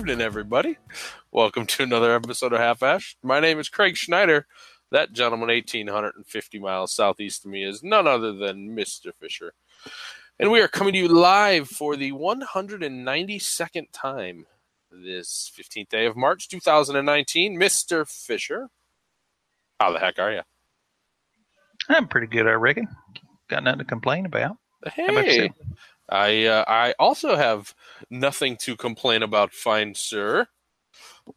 evening, everybody. Welcome to another episode of Half Ash. My name is Craig Schneider. That gentleman, 1,850 miles southeast of me, is none other than Mr. Fisher. And we are coming to you live for the 192nd time this 15th day of March 2019. Mr. Fisher, how the heck are you? I'm pretty good, I reckon. Got nothing to complain about. Hey? I uh, I also have nothing to complain about, fine sir.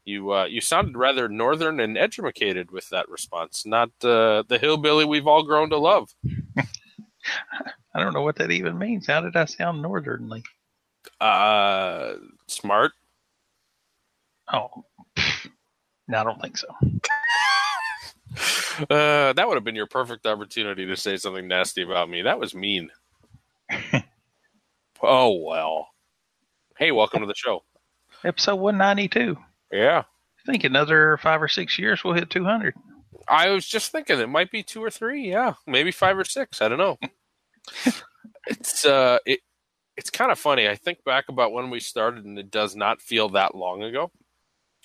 You uh, you sounded rather northern and educated with that response, not uh, the hillbilly we've all grown to love. I don't know what that even means. How did I sound northernly? Uh, smart. Oh, no, I don't think so. Uh, that would have been your perfect opportunity to say something nasty about me. That was mean. Oh well. Hey, welcome to the show. Episode 192. Yeah, I think another five or six years we'll hit 200. I was just thinking it might be two or three. Yeah, maybe five or six. I don't know. it's uh, it it's kind of funny. I think back about when we started, and it does not feel that long ago.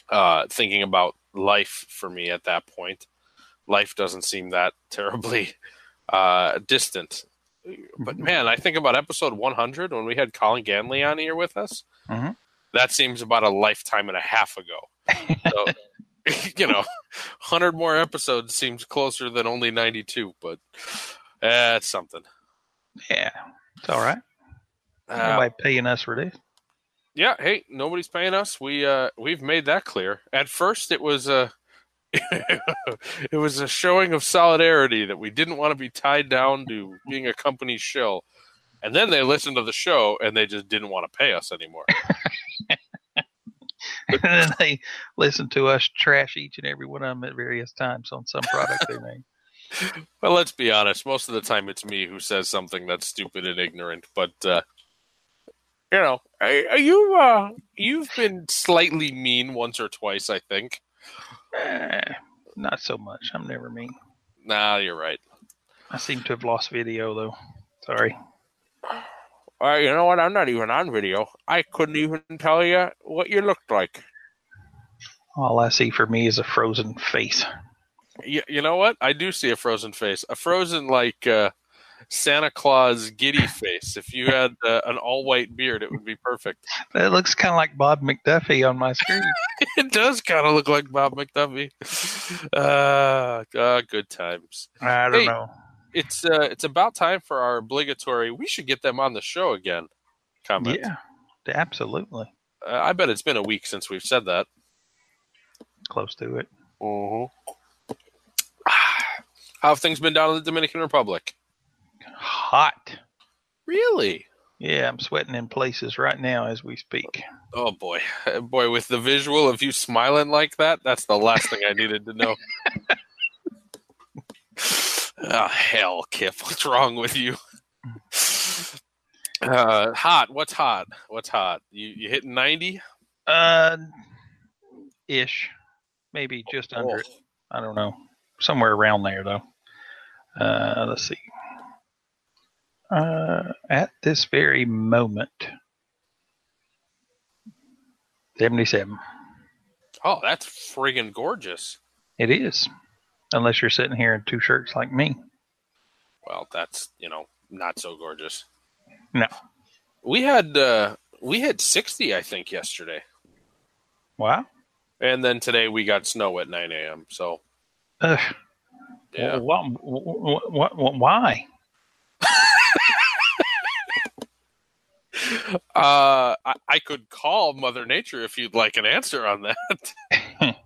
Uh, thinking about life for me at that point, life doesn't seem that terribly uh, distant. But man, I think about episode 100 when we had Colin Ganley on here with us. Mhm. That seems about a lifetime and a half ago. So, you know, 100 more episodes seems closer than only 92, but that's something. Yeah, it's all right. Uh, Nobody paying us for this. yeah, hey, nobody's paying us. We uh we've made that clear. At first it was a it was a showing of solidarity that we didn't want to be tied down to being a company shill. And then they listened to the show and they just didn't want to pay us anymore. and then they listened to us trash each and every one of them at various times on some product they made. Well, let's be honest. Most of the time, it's me who says something that's stupid and ignorant. But uh, you know, are, are you? Uh, you've been slightly mean once or twice, I think. Eh, not so much. I'm never mean. Nah, you're right. I seem to have lost video though. Sorry. Uh, you know what? I'm not even on video. I couldn't even tell you what you looked like. All I see for me is a frozen face. You, you know what? I do see a frozen face. A frozen like uh, Santa Claus giddy face. If you had uh, an all white beard, it would be perfect. That looks kind of like Bob McDuffie on my screen. It does kind of look like Bob McDuffie. Uh, uh, good times. I don't Hey. know. It's uh, it's about time for our obligatory. We should get them on the show again. Comment. Yeah, absolutely. Uh, I bet it's been a week since we've said that. Close to it. Mm-hmm. How have things been down in the Dominican Republic? Hot. Really? Yeah, I'm sweating in places right now as we speak. Oh boy, boy! With the visual of you smiling like that, that's the last thing I needed to know. oh, hell, Kip, what's wrong with you? Uh, hot. What's hot? What's hot? You you hitting ninety? Uh, ish. Maybe just under Oh. it. I don't know. Somewhere around there, though. Uh, let's see. Uh, at this very moment, 77. Oh, that's friggin' gorgeous. It is. Unless you're sitting here in two shirts like me. Well, that's you know not so gorgeous. No. We had uh, we had sixty, I think, yesterday, Wow. and then today we got snow at nine a.m. So Ugh. yeah, what, why? Uh, I, I could call Mother Nature if you'd like an answer on that.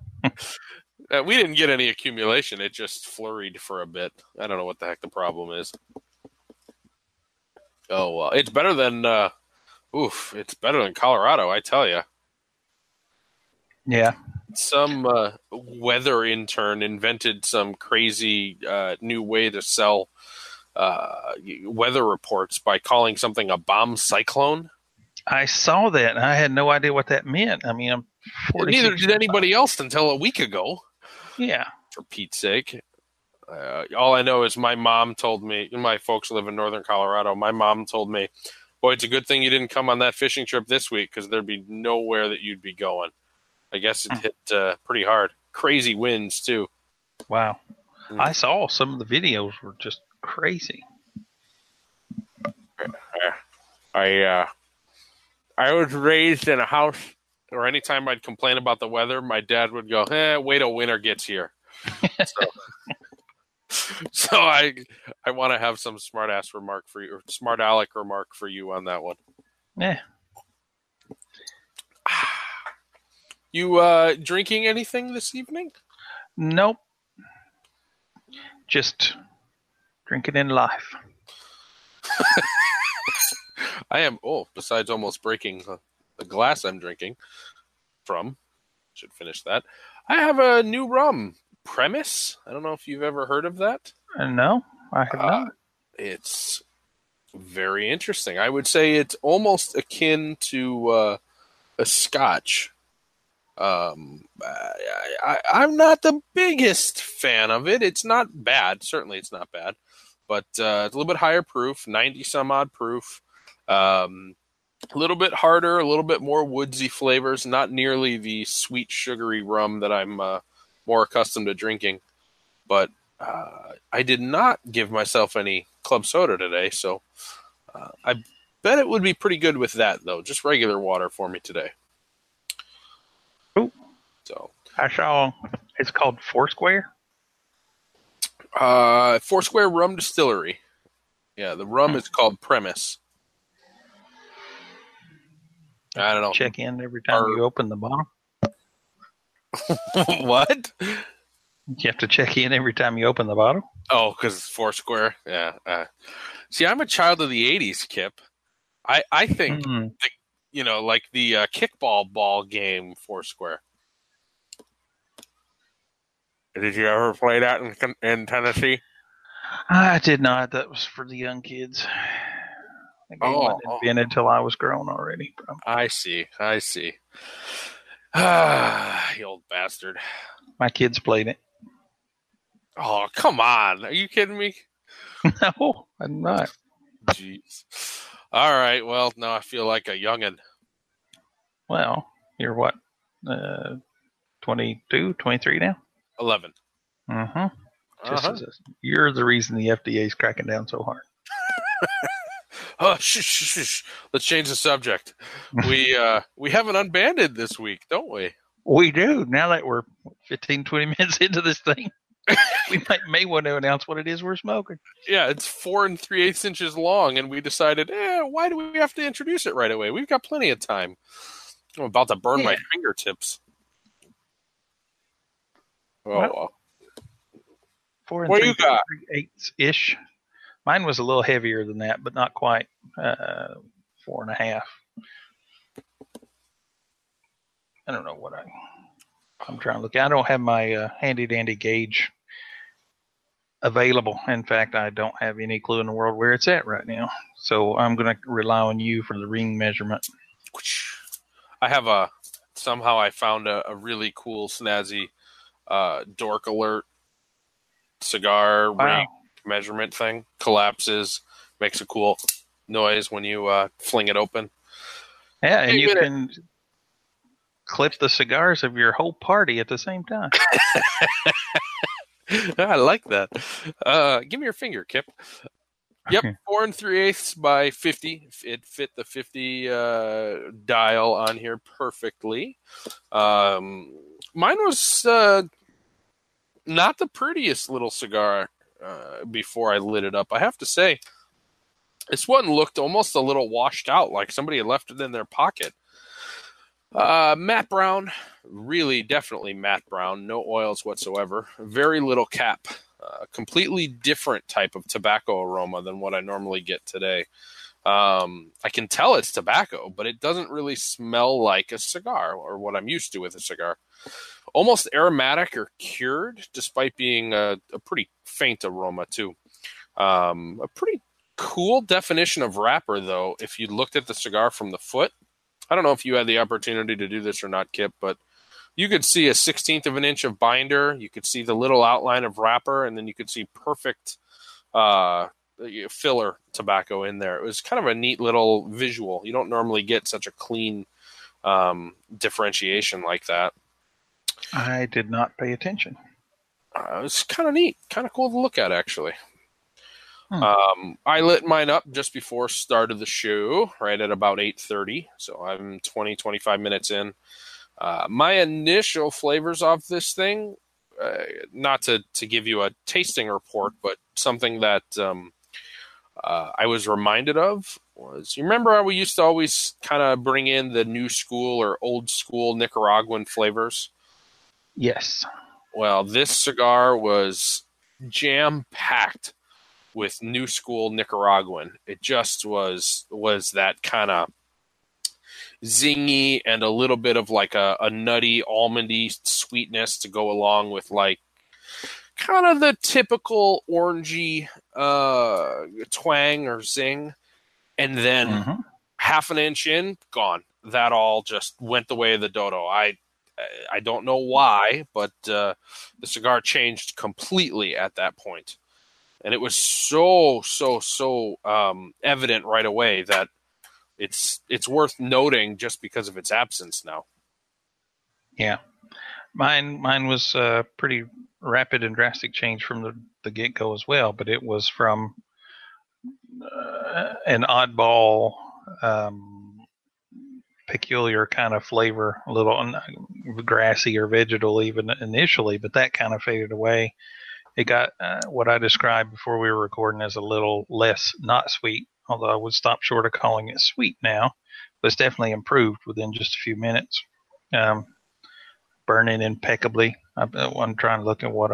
Uh, we didn't get any accumulation; it just flurried for a bit. I don't know what the heck the problem is. Oh well, it's better than uh, oof, it's better than Colorado, I tell you. Yeah. some uh, weather intern invented some crazy uh, new way to sell uh, weather reports by calling something a bomb cyclone. I saw that. and I had no idea what that meant. I mean, I'm 46 Neither did anybody else until a week ago. Yeah. For Pete's sake, uh, all I know is my mom told me. My folks live in northern Colorado. My mom told me Boy, it's a good thing you didn't come on that fishing trip this week because there'd be nowhere that you'd be going. I guess it Hmm. hit uh, pretty hard. Crazy winds too. Wow. Mm. I saw some of the videos were just crazy. I uh, I was raised in a house, or anytime I'd complain about the weather, my dad would go, "Eh, wait till winter gets here." so, so I I want to have some smart ass remark for you, or smart aleck remark for you on that one. Yeah. You uh, drinking anything this evening? Nope. Just drinking in life. I am. Oh, besides almost breaking the, glass I'm drinking from, should finish that. I have a new rum premise. I don't know if you've ever heard of that. Uh, no, I have Uh, not. It's very interesting. I would say it's almost akin to uh, a Scotch. Um, I, I, I'm not the biggest fan of it. It's not bad. Certainly, it's not bad, but uh, it's a little bit higher proof, ninety some odd proof. Um, a little bit harder, a little bit more woodsy flavors. Not nearly the sweet, sugary rum that I'm uh, more accustomed to drinking. But uh, I did not give myself any club soda today, so uh, I bet it would be pretty good with that, though. Just regular water for me today. Ooh. So, I saw it's called Foursquare. Uh, Foursquare Rum Distillery. Yeah, the rum is called Premise. I don't know. Check in every time Or- you open the bottle. what? You have to check in every time you open the bottle. Oh, because it's Foursquare. Yeah. Uh, see, I'm a child of the '80s, Kip. I I think Mm, you know, like the uh, kickball ball game Foursquare. Did you ever play that in, in Tennessee? I did not. That was for the young kids. The game Oh, wasn't oh. invented until I was grown already. bro. I see. I see. Ah, you old bastard. My kids played it. Oh, come on. Are you kidding me? No, I'm not. Jeez. All right. Well, now I feel like a youngin. Well, you're what? Uh, 22, 23 now? 11. Mm-hmm. Just Uh-huh. as a, you're the reason the FDA is cracking down so hard. Oh, shh, shh, shh, shh. Let's change the subject. We uh we have an unbanded this week, don't we? We do. Now that we're 15, 20 minutes into this thing, we might may want to announce what it is we're smoking. Yeah, it's four and three eighths inches long, and we decided, eh, why do we have to introduce it right away? We've got plenty of time. I'm about to burn my fingertips. Oh, Well, well. Four and What three, you got? eighths ish. Mine was a little heavier than that, but not quite. Uh, four and a half. I don't know what I. I'm trying to look. At. I don't have my uh, handy dandy gauge available. In fact, I don't have any clue in the world where it's at right now. So I'm going to rely on you for the ring measurement. I have a somehow I found a, a really cool snazzy uh, dork alert cigar Wow. ring measurement thing. Collapses, makes a cool noise when you uh, fling it open. Yeah, and Hey, you minute. can clip the cigars of your whole party at the same time. I like that. Uh, give me your finger, Kip. Yep, four and three eighths by fifty. It fit the fifty uh, dial on here perfectly. Um, mine was uh, not the prettiest little cigar uh, before I lit it up. I have to say, this one looked almost a little washed out, like somebody had left it in their pocket. Uh, matte brown, really, definitely matte brown. No oils whatsoever. Very little cap. Uh, completely different type of tobacco aroma than what I normally get today. Um, I can tell it's tobacco, but it doesn't really smell like a cigar or what I'm used to with a cigar. Almost aromatic or cured, despite being a, a pretty faint aroma too. Um, a pretty cool definition of wrapper, though. If you looked at the cigar from the foot, I don't know if you had the opportunity to do this or not, Kip, but you could see a sixteenth of an inch of binder. You could see the little outline of wrapper, and then you could see perfect uh, filler tobacco in there. It was kind of a neat little visual. You don't normally get such a clean um, differentiation like that. I did not pay attention. Uh, it was kind of neat, kind of cool to look at, actually. Hmm. Um, I lit mine up just before start of the show, right at about 8.30. So I'm 20, 25 minutes in. Uh, my initial flavors of this thing, uh, not to, to give you a tasting report, but something that um, uh, I was reminded of was you remember how we used to always kind of bring in the new school or old school Nicaraguan flavors? Yes. Well, this cigar was jam packed with new school Nicaraguan. It just was was that kind of zingy and a little bit of like a, a nutty almondy sweetness to go along with like kind of the typical orangey uh, twang or zing, and then Mhm. half an inch in, gone. That all just went the way of the dodo. I I don't know why, but uh, the cigar changed completely at that point, and it was so so so um, evident right away that it's it's worth noting just because of its absence now. Yeah. Mine mine was a pretty rapid and drastic change from the, the get go as well, but it was from uh, an oddball, um, peculiar kind of flavor, a little grassy or vegetal even initially, but that kind of faded away. It got uh, what I described before we were recording as a little less not sweet, although I would stop short of calling it sweet now, but it's definitely improved within just a few minutes. Um, burning impeccably. I, I'm trying to look at what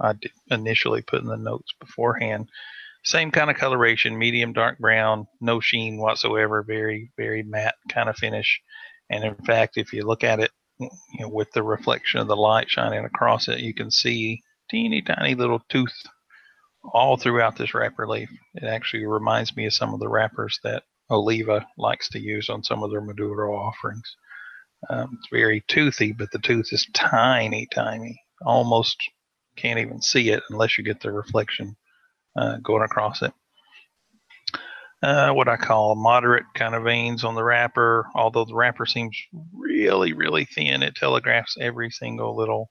I initially put in the notes beforehand. Same kind of coloration, medium dark brown, no sheen whatsoever, very very matte kind of finish. And in fact, if you look at it, you know, with the reflection of the light shining across it, you can see teeny tiny little tooth all throughout this wrapper leaf. It actually reminds me of some of the wrappers that Oliva likes to use on some of their Maduro offerings. Um, it's very toothy, but the tooth is tiny, tiny. Almost can't even see it unless you get the reflection uh, going across it. Uh, what I call moderate kind of veins on the wrapper. Although the wrapper seems really, really thin, it telegraphs every single little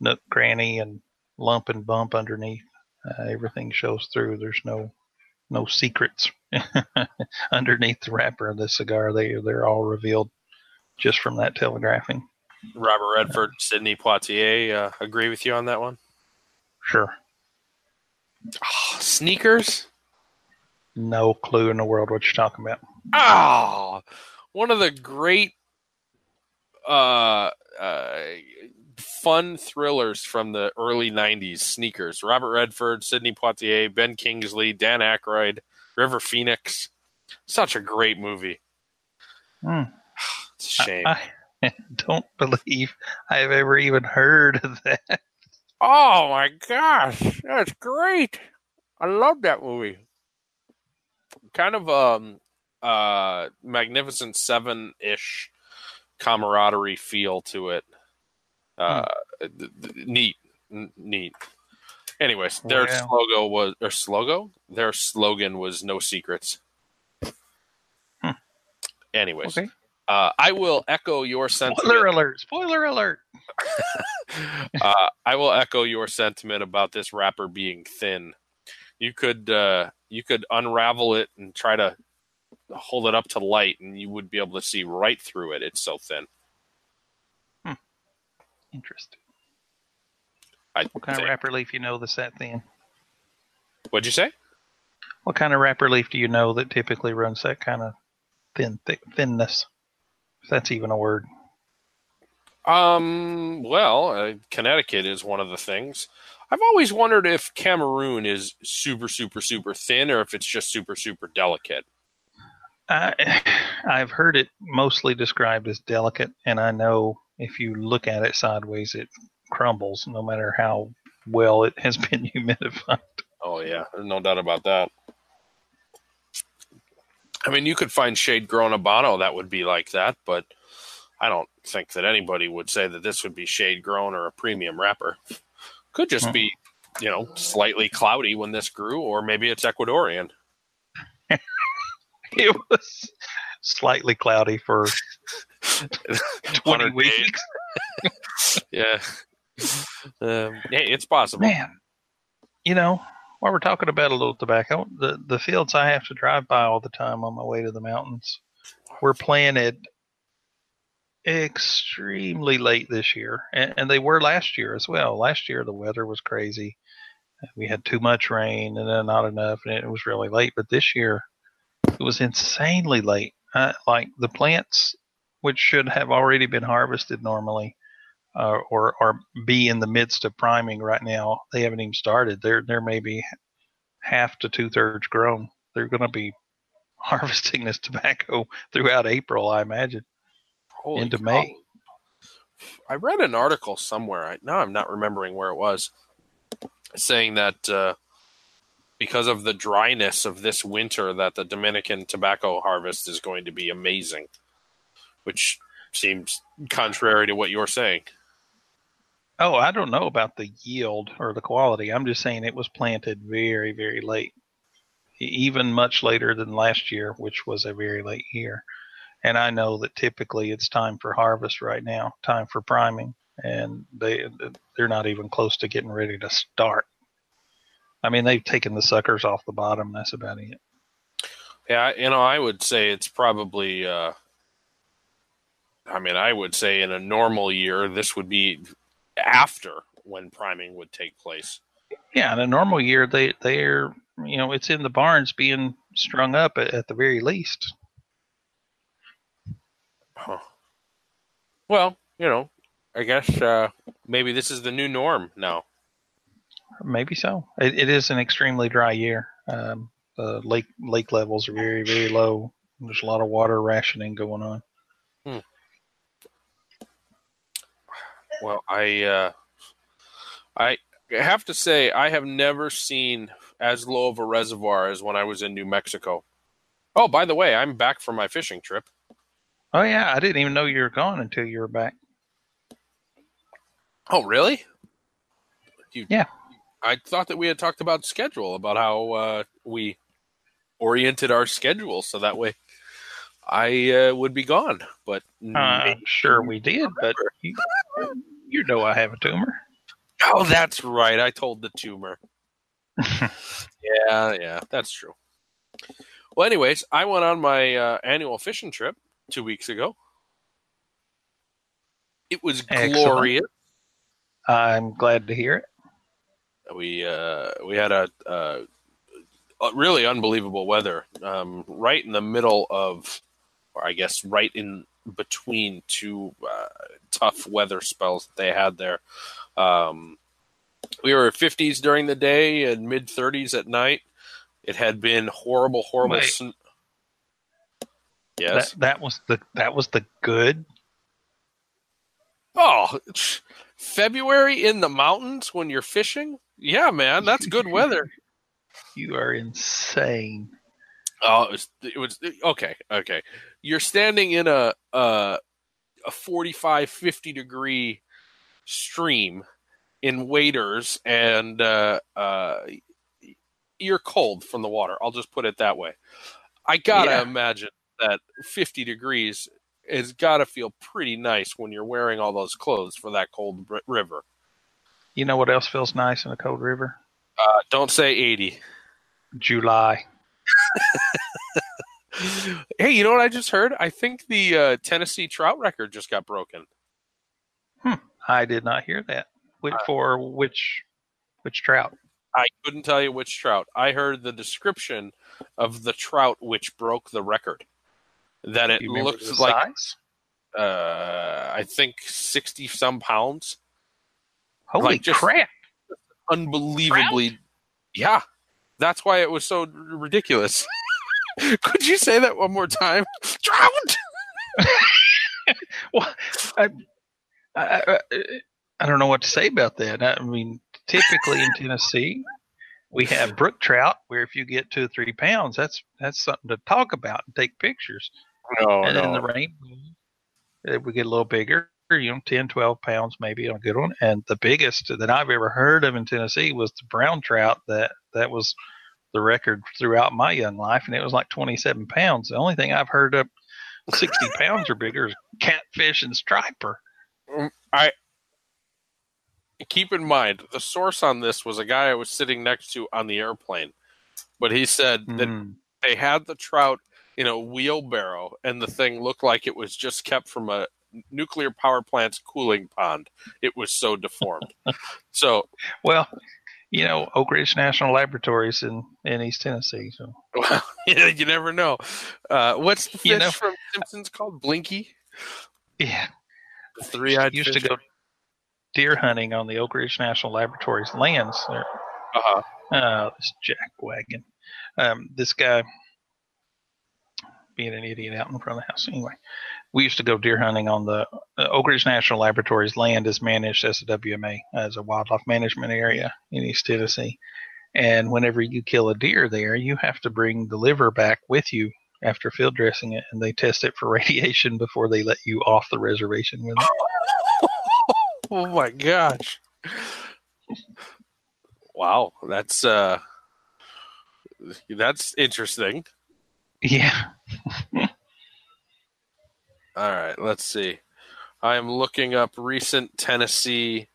nook, cranny, and lump and bump underneath. Uh, everything shows through. There's no no secrets underneath the wrapper of the cigar. They they're all revealed just from that telegraphing. Robert Redford, Sidney Poitier, uh, agree with you on that one. Sure. Oh, sneakers. No clue in the world what you're talking about. Oh, one of the great uh, uh, fun thrillers from the early 90s sneakers. Robert Redford, Sidney Poitier, Ben Kingsley, Dan Aykroyd, River Phoenix. Such a great movie. Hmm. It's a shame. I, I don't believe I've ever even heard of that. Oh my gosh, that's great. I love that movie. Kind of um uh magnificent seven ish camaraderie feel to it. Uh th- th- neat. N- neat. Anyways, their Well. slogan was or slogan? Their slogan was no secrets. Hmm. Anyways, Okay. Uh, I will echo your sentiment. Spoiler alert! Spoiler alert! uh, I will echo your sentiment about this wrapper being thin. You could uh, you could unravel it and try to hold it up to light, and you would be able to see right through it. It's so thin. Hmm. Interesting. I What kind of wrapper leaf you know that's that thin? What'd you say? What kind of wrapper leaf do you know that typically runs that kind of thin thick thinness? If that's even a word. Um. Well, uh, Connecticut is one of the things. I've always wondered if Cameroon is super, super, super thin, or if it's just super, super delicate. I, I've heard it mostly described as delicate, and I know if you look at it sideways, it crumbles no matter how well it has been humidified. Oh yeah, there's no doubt about that. I mean, you could find shade grown Habano that would be like that, but I don't think that anybody would say that this would be shade grown or a premium wrapper. Could just be you know, slightly cloudy when this grew, or maybe it's Ecuadorian. it was slightly cloudy for 20 weeks. yeah. Um, hey, it's possible. Man, you know, while we're talking about a little tobacco, the, the fields I have to drive by all the time on my way to the mountains were planted extremely late this year, and, and they were last year as well. Last year, the weather was crazy. We had too much rain and then not enough, and it was really late. But this year, it was insanely late. Uh, like the plants, which should have already been harvested normally, uh, or or be in the midst of priming right now, they haven't even started. They're they're maybe half to two thirds grown. They're going to be harvesting this tobacco throughout April, I imagine, Holy into cow. May. I read an article somewhere. I, now I'm not remembering where it was, saying that uh, because of the dryness of this winter, that the Dominican tobacco harvest is going to be amazing, which seems contrary to what you're saying. Oh, I don't know about the yield or the quality. I'm just saying it was planted very, very late, even much later than last year, which was a very late year. And I know that typically it's time for harvest right now, time for priming, and they they're not even close to getting ready to start. I mean, they've taken the suckers off the bottom. That's about it. Yeah, you know, I would say it's probably. Uh, I mean, I would say in a normal year, this would be after when priming would take place. Yeah, in a normal year, they they're you know it's in the barns being strung up at, at the very least. Huh. Well, you know, I guess uh, maybe this is the new norm now. Maybe so. It, it is an extremely dry year. Um, the lake lake levels are very very low. There's a lot of water rationing going on. Well, I uh, I have to say I have never seen as low of a reservoir as when I was in New Mexico. Oh, by the way, I'm back from my fishing trip. Oh yeah, I didn't even know you were gone until you were back. Oh, really? You, Yeah. I thought that we had talked about schedule, about how uh, we oriented our schedule so that way I uh, would be gone. But Uh, sure we did, but you, you know I have a tumor. oh, that's right. I told the tumor. yeah, yeah, that's true. Well, anyways, I went on my uh, annual fishing trip two weeks ago. It was Excellent. glorious. I'm glad to hear it. We uh, we had a, uh, a really unbelievable weather, um, right in the middle of, or I guess right in between two uh, tough weather spells that they had there. Um, we were 50s during the day and mid 30s at night. It had been horrible, horrible. Sn- yes. That that was the that was the good. Oh, February in the mountains when you're fishing? Yeah, man, that's good weather. You are insane. Oh, it was, it was okay. Okay, you're standing in a a, a 45, 50 degree stream in waders, and uh, uh, you're cold from the water. I'll just put it that way. I gotta Yeah. imagine that 50 degrees has got to feel pretty nice when you're wearing all those clothes for that cold r- river. You know what else feels nice in a cold river? Uh, don't say 80. July. Hey, you know what I just heard? I think the uh, Tennessee trout record just got broken. I did not hear that. Which, for which which trout? I couldn't tell you which trout. I heard the description of the trout which broke the record. That it Do you remember looks like size? uh, I think sixty some pounds. Holy like crap! Unbelievably, yeah. That's why it was so r- ridiculous. Could you say that one more time? Trout. Well, I, I, I, I don't know what to say about that. I mean, typically in Tennessee, we have brook trout where if you get two or three pounds, that's that's something to talk about and take pictures. No, and then the rainbow, uh, we get a little bigger. you know, 10, 12 pounds maybe on a good one. And the biggest that I've ever heard of in Tennessee was the brown trout. That that was the record throughout my young life, and it was like 27 pounds. The only thing I've heard of 60 pounds or bigger is catfish and striper. Mm, I keep in mind the source on this was a guy I was sitting next to on the airplane, but he said that Mm. they had the trout in a wheelbarrow and the thing looked like it was just kept from a nuclear power plant's cooling pond. It was so deformed. so, Well, you know, Oak Ridge National Laboratories in, in East Tennessee. So well, you never know. Uh, what's the fish You know- from Simpsons called? Blinky? yeah, The three-eyed used fish? to go deer hunting on the Oak Ridge National Laboratories lands. There. Uh-huh. Uh, this jack wagon. Um, this guy being an idiot out in front of the house. Anyway, we used to go deer hunting on the uh, Oak Ridge National Laboratories land is managed as a WMA, as a wildlife management area in East Tennessee. And whenever you kill a deer there, you have to bring the liver back with you after field dressing it, and they test it for radiation before they let you off the reservation with it. oh my gosh. Wow, that's uh that's interesting. Yeah. All right, let's see. I am looking up recent Tennessee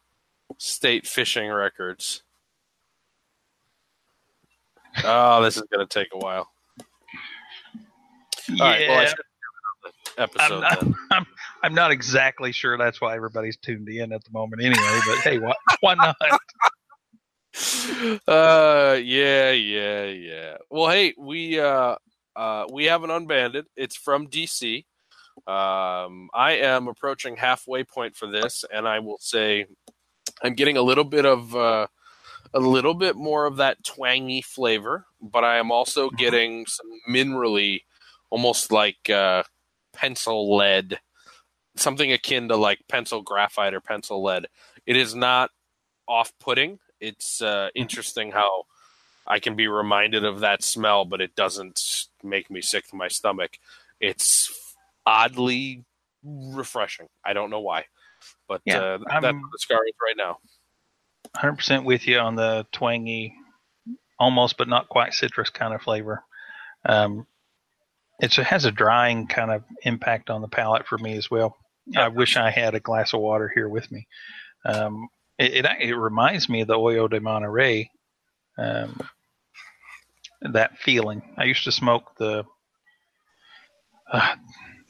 state fishing records. Oh, this is going to take a while. All right, well, Yeah. episode I'm. I'm, I'm not exactly sure that's why everybody's tuned in at the moment anyway, but hey, why, why not? uh yeah yeah yeah well hey we uh uh we have an unbanded it's from dc um i am approaching halfway point for this and i will say i'm getting a little bit of uh a little bit more of that twangy flavor but i am also Mhm. getting some minerally almost like uh pencil lead something akin to like pencil graphite or pencil lead it is not off-putting it's uh, interesting how I can be reminded of that smell, but it doesn't make me sick to my stomach. It's oddly refreshing. I don't know why, but Yeah, uh, I'm- that's the scar right now. 100% with you on the twangy, almost but not quite citrus kind of flavor. Um, it's, it has a drying kind of impact on the palate for me as well. I wish I had a glass of water here with me. Um, it, it it reminds me of the Hoyo de Monterrey. Um, that feeling. I used to smoke the uh,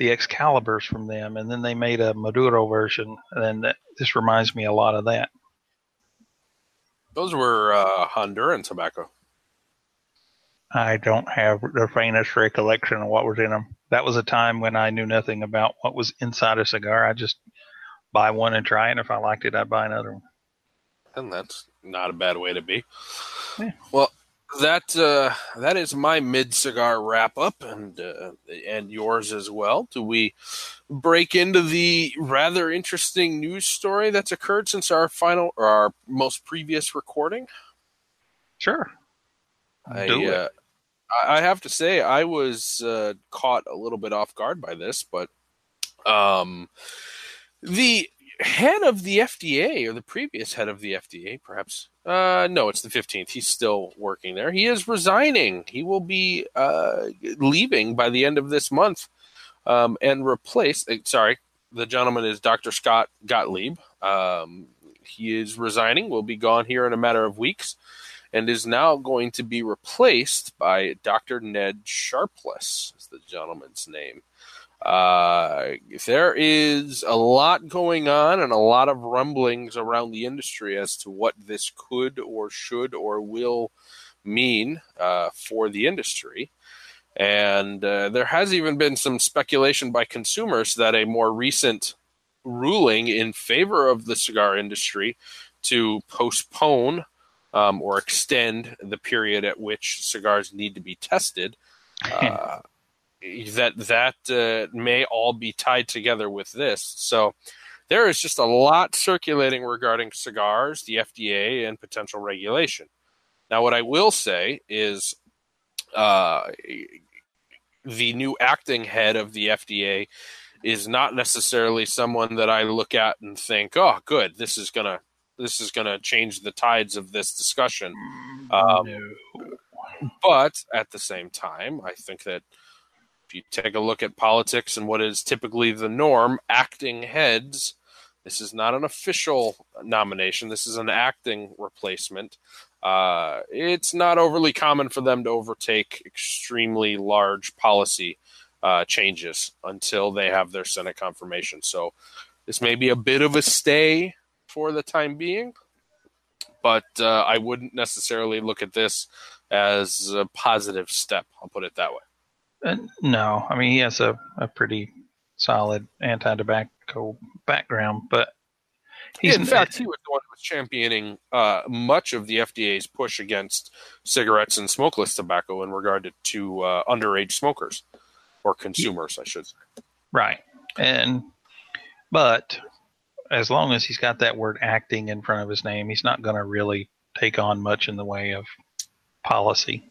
the Excaliburs from them, and then they made a Maduro version, and that, this reminds me a lot of that. Those were uh, Honduran tobacco. I don't have the faintest recollection of what was in them. That was a time when I knew nothing about what was inside a cigar. I just buy one and try it. And if I liked it, I'd buy another one. and that's not a bad way to be. Yeah. Well, that uh, that is my mid cigar wrap up, and uh, and yours as well. Do we break into the rather interesting news story that's occurred since our final or our most previous recording? Sure. I, Do it. Uh, I I have to say I was uh, caught a little bit off guard by this, but um, the head of the FDA or the previous head of the FDA, perhaps. Uh, no, it's the fifteenth. He's still working there. He is resigning. He will be uh, leaving by the end of this month, um, and replaced. uh, Sorry, the gentleman is Dr. Scott Gottlieb. Um, he is resigning. Will be gone here in a matter of weeks and is now going to be replaced by Dr. Ned Sharpless, is the gentleman's name. Uh, there is a lot going on and a lot of rumblings around the industry as to what this could or should or will mean uh, for the industry. And uh, there has even been some speculation by consumers that a more recent ruling in favor of the cigar industry to postpone um, or extend the period at which cigars need to be tested. Uh, that that uh, may all be tied together with this. So there is just a lot circulating regarding cigars, the FDA, and potential regulation. Now, what I will say is, uh, the new acting head of the FDA is not necessarily someone that I look at and think, "Oh, good, this is gonna this is gonna change the tides of this discussion." Um, no. but at the same time, I think that if you take a look at politics and what is typically the norm, acting heads. This is not an official nomination. This is an acting replacement. Uh, it's not overly common for them to overtake extremely large policy uh, changes until they have their Senate confirmation. So this may be a bit of a stay for the time being, but uh, I wouldn't necessarily look at this as a positive step. I'll put it that way. Uh, no, I mean he has a, a pretty solid anti-tobacco background, but he's in fact, he was the one who was championing uh, much of the FDA's push against cigarettes and smokeless tobacco in regard to, to uh, underage smokers or consumers, I should say. right. And but as long as he's got that word acting in front of his name, he's not going to really take on much in the way of policy.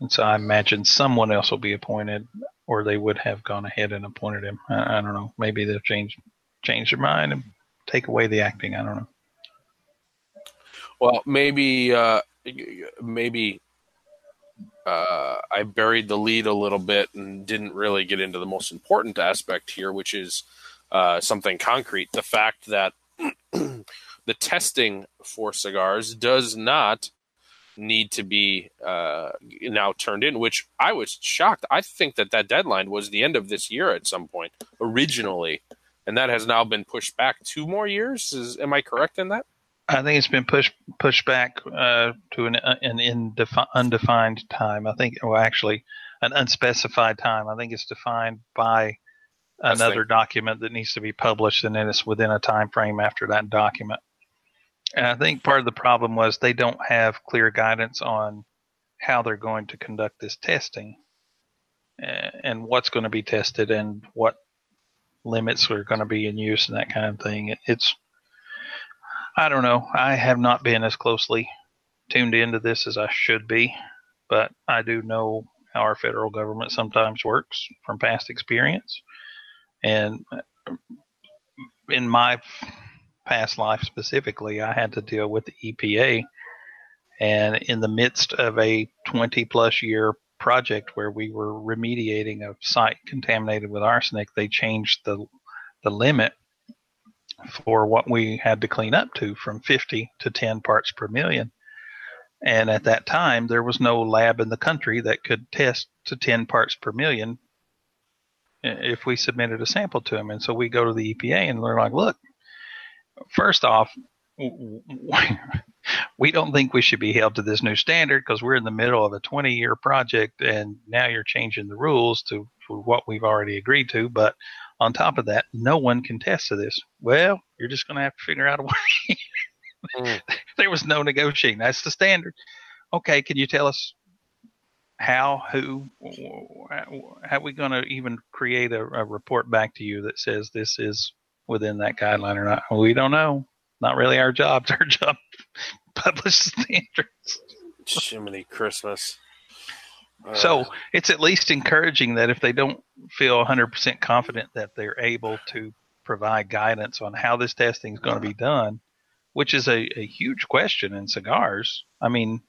And so I imagine someone else will be appointed, or they would have gone ahead and appointed him. I, I don't know. Maybe they'll change change their mind and take away the acting. I don't know. Well, maybe uh, maybe uh, I buried the lead a little bit and didn't really get into the most important aspect here, which is uh, something concrete: the fact that the testing for cigars does not need to be uh, now turned in. Which I was shocked. I think that that deadline was the end of this year at some point originally, and that has now been pushed back two more years. Is am I correct in that? I think it's been pushed pushed back uh, to an, an indefi- undefined time. I think, well, actually, an unspecified time. I think it's defined by another document that needs to be published, and then it's within a time frame after that document. And I think part of the problem was they don't have clear guidance on how they're going to conduct this testing, and what's going to be tested, and what limits are going to be in use, and that kind of thing. It's I don't know. I have not been as closely tuned into this as I should be, but I do know how our federal government sometimes works from past experience. And in my past life specifically, I had to deal with the EPA. And in the midst of a 20 plus year project where we were remediating a site contaminated with arsenic, they changed the, the limit for what we had to clean up to from 50 to 10 parts per million. And at that time, there was no lab in the country that could test to 10 parts per million eh, if we submitted a sample to them. And so we go to the EPA and they're like, look, first off, we don't think we should be held to this new standard because we're in the middle of a 20 year project and now you're changing the rules to, to what we've already agreed to. But on top of that, no one can test to this. Well, you're just going to have to figure out a way. Mm. there was no negotiating. That's the standard. Okay, can you tell us how, who, how are we going to even create a, a report back to you that says this is within that guideline or not? We don't know. Not really our job. It's our job to publish standards. Jiminy Christmas. Uh, So it's at least encouraging that if they don't feel 100% confident that they're able to provide guidance on how this testing is going to be done, which is a, a huge question in cigars. I mean,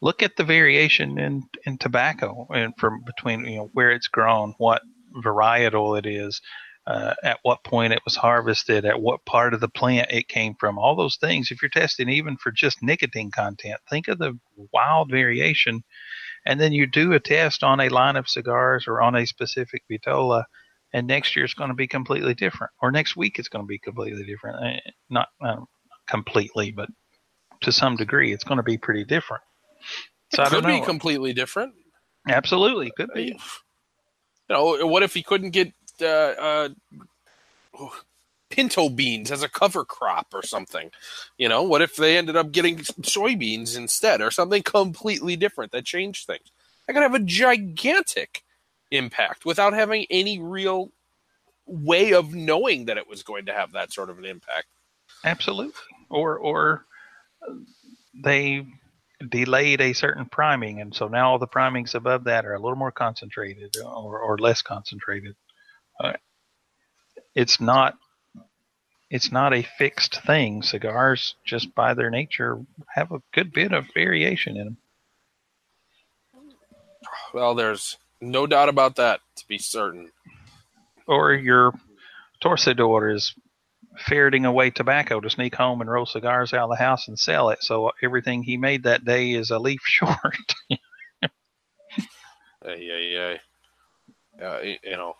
look at the variation in, in tobacco and from between you know where it's grown, what varietal it is, uh, at what point it was harvested, at what part of the plant it came from, all those things. If you're testing even for just nicotine content, think of the wild variation. And then you do a test on a line of cigars or on a specific vitola, and next year it's going to be completely different, or next week it's going to be completely different. Eh, Not um, completely, but to some degree, it's going to be pretty different. So I could be completely different. Absolutely, could be. You know, what if he couldn't get uh, uh, pinto beans as a cover crop or something? You know, what if they ended up getting soybeans instead or something completely different that changed things? That could have a gigantic impact without having any real way of knowing that it was going to have that sort of an impact. Absolutely. Or or they delayed a certain priming, and so now all the primings above that are a little more concentrated or, or less concentrated. Uh, it's not it's not a fixed thing. Cigars, just by their nature, have a good bit of variation in them. Well, there's no doubt about that, to be certain. Or your torcedor is ferreting away tobacco to sneak home and roll cigars out of the house and sell it. So everything he made that day is a leaf short. yeah, yeah, yeah. Uh, you know,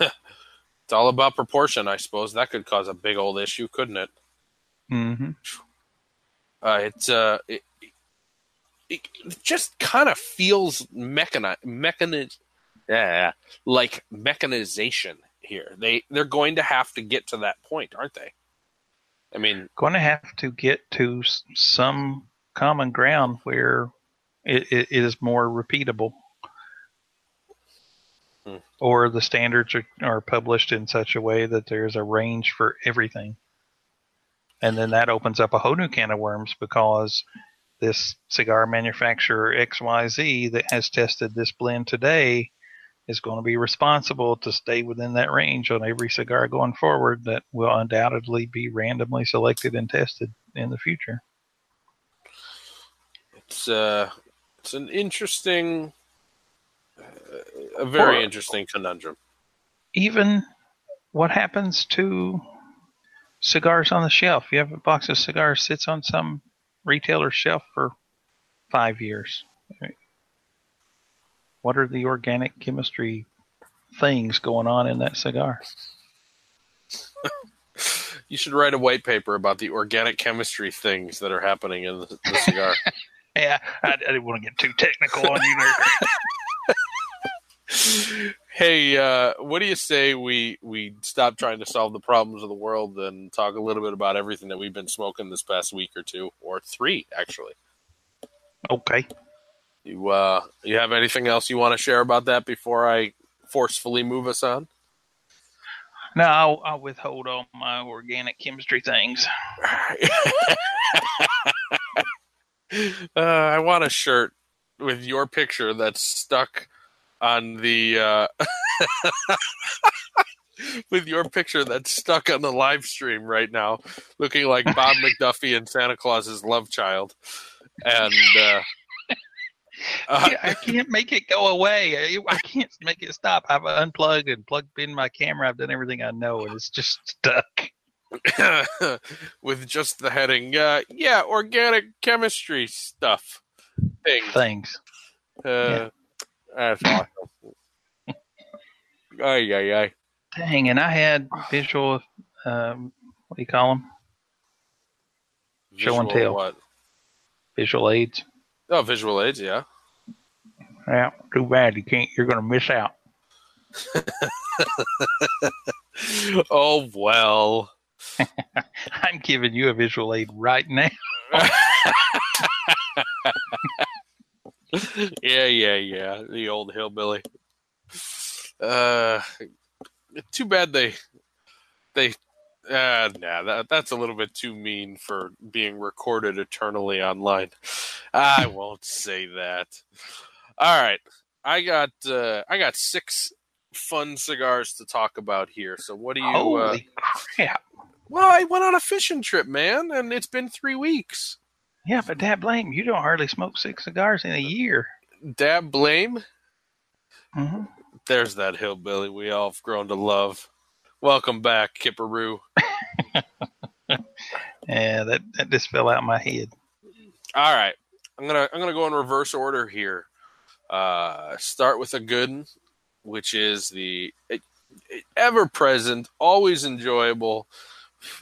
it's all about proportion, I suppose. That could cause a big old issue, couldn't it? Mm-hmm. Uh, it's uh, it, it just kind of feels mechani- mechani- yeah, like mechanization here. They they're going to have to get to that point, aren't they? I mean, going to have to get to some common ground where it, it is more repeatable, hmm. or the standards are, are published in such a way that there's a range for everything. And then that opens up a whole new can of worms because this cigar manufacturer XYZ that has tested this blend today is going to be responsible to stay within that range on every cigar going forward that will undoubtedly be randomly selected and tested in the future. It's uh it's an interesting a very or, interesting conundrum. Even what happens to cigars on the shelf? You have a box of cigars sits on some retailer's shelf for 5 years. What are the organic chemistry things going on in that cigar? you should write a white paper about the organic chemistry things that are happening in the, the cigar. yeah, I, I, didn't want to get too technical on you there. hey, uh, what do you say we we stop trying to solve the problems of the world and talk a little bit about everything that we've been smoking this past week or two, or three actually? Okay. You uh, you have anything else you want to share about that before I forcefully move us on? No, I'll, I'll withhold all my organic chemistry things. uh, I want a shirt with your picture that's stuck on the uh, with your picture that's stuck on the live stream right now, looking like Bob McDuffie and Santa Claus's love child, and uh, uh, I can't make it go away. I can't make it stop. I've unplugged and plugged in my camera. I've done everything I know, and it's just stuck. With just the heading, uh, yeah, organic chemistry stuff. Things. Things. Uh, yeah. That's awesome. ay, ay, ay. Dang, and I had visual, um, what do you call them? Visual Show and tell. What? Visual aids. Oh, visual aids, yeah. Yeah, too bad you can't. You're going to miss out. oh well. I'm giving you a visual aid right now. yeah, yeah, yeah. The old hillbilly. Uh, too bad they they. Uh, nah, that, that's a little bit too mean for being recorded eternally online. I won't say that. All right, I got uh, I got six fun cigars to talk about here. So what do you? Uh, Holy uh, crap! Well, I went on a fishing trip, man, and it's been three weeks. Yeah, but dad blame you don't hardly smoke six cigars in a year. Dad blame. Mm-hmm. There's that hillbilly we all have grown to love. Welcome back, Kipperoo. yeah, that that just fell out of my head. All right, I'm gonna I'm gonna go in reverse order here. Uh, start with a good which is the ever present, always enjoyable,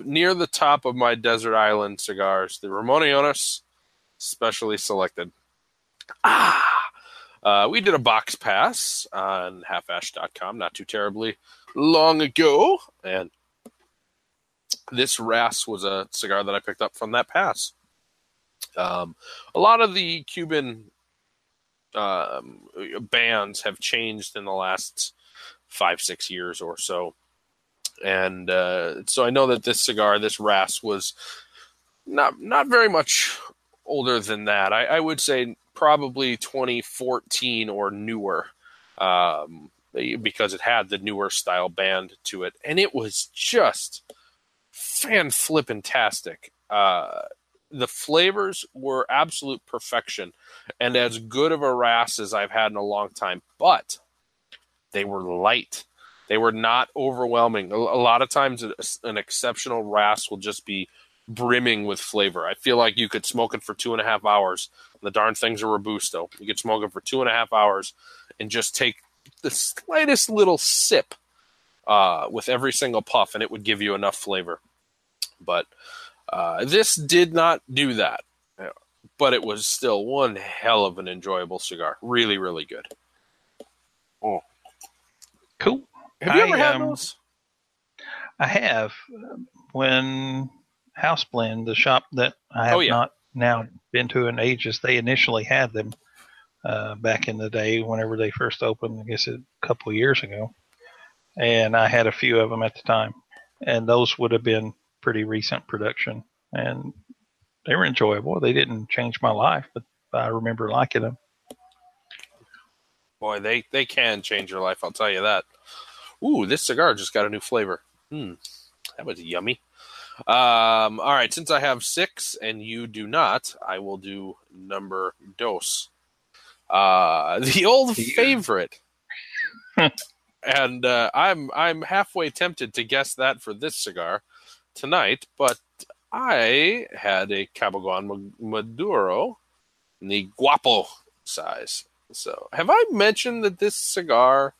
near the top of my desert island cigars, the Ramon Allones, specially selected. Ah, uh, we did a box pass on halfashed.com not too terribly long ago, and this RASS was a cigar that I picked up from that pass. Um, a lot of the Cuban um, bands have changed in the last five six years or so, and uh, so I know that this cigar, this RASS, was not not very much older than that. I, I would say probably 2014 or newer, um, because it had the newer style band to it, and it was just fan flippin' tastic. Uh, the flavors were absolute perfection and as good of a RASS as I've had in a long time, but they were light. They were not overwhelming. A, lot of times, an exceptional RASS will just be brimming with flavor. I feel like you could smoke it for two and a half hours. The darn thing's a Robusto. You could smoke it for two and a half hours and just take the slightest little sip uh, with every single puff, and it would give you enough flavor. But uh, this did not do that, but it was still one hell of an enjoyable cigar. Really, really good. Oh, cool. Have you I, ever had um, those? I have. When House Blend, the shop that I have oh, yeah. not now been to in ages, they initially had them uh, back in the day whenever they first opened. I guess a couple of years ago, and I had a few of them at the time, and those would have been pretty recent production, and they were enjoyable. They didn't change my life, but I remember liking them. Boy, they they can change your life. I'll tell you that. Ooh, this cigar just got a new flavor. Hmm, that was yummy. Um, all right, since I have six and you do not, I will do number dos. Uh, the old favorite. and uh, I'm I'm halfway tempted to guess that for this cigar tonight, but I had a Cabaiguan Maduro in the Guapo size. So, have I mentioned that this cigar,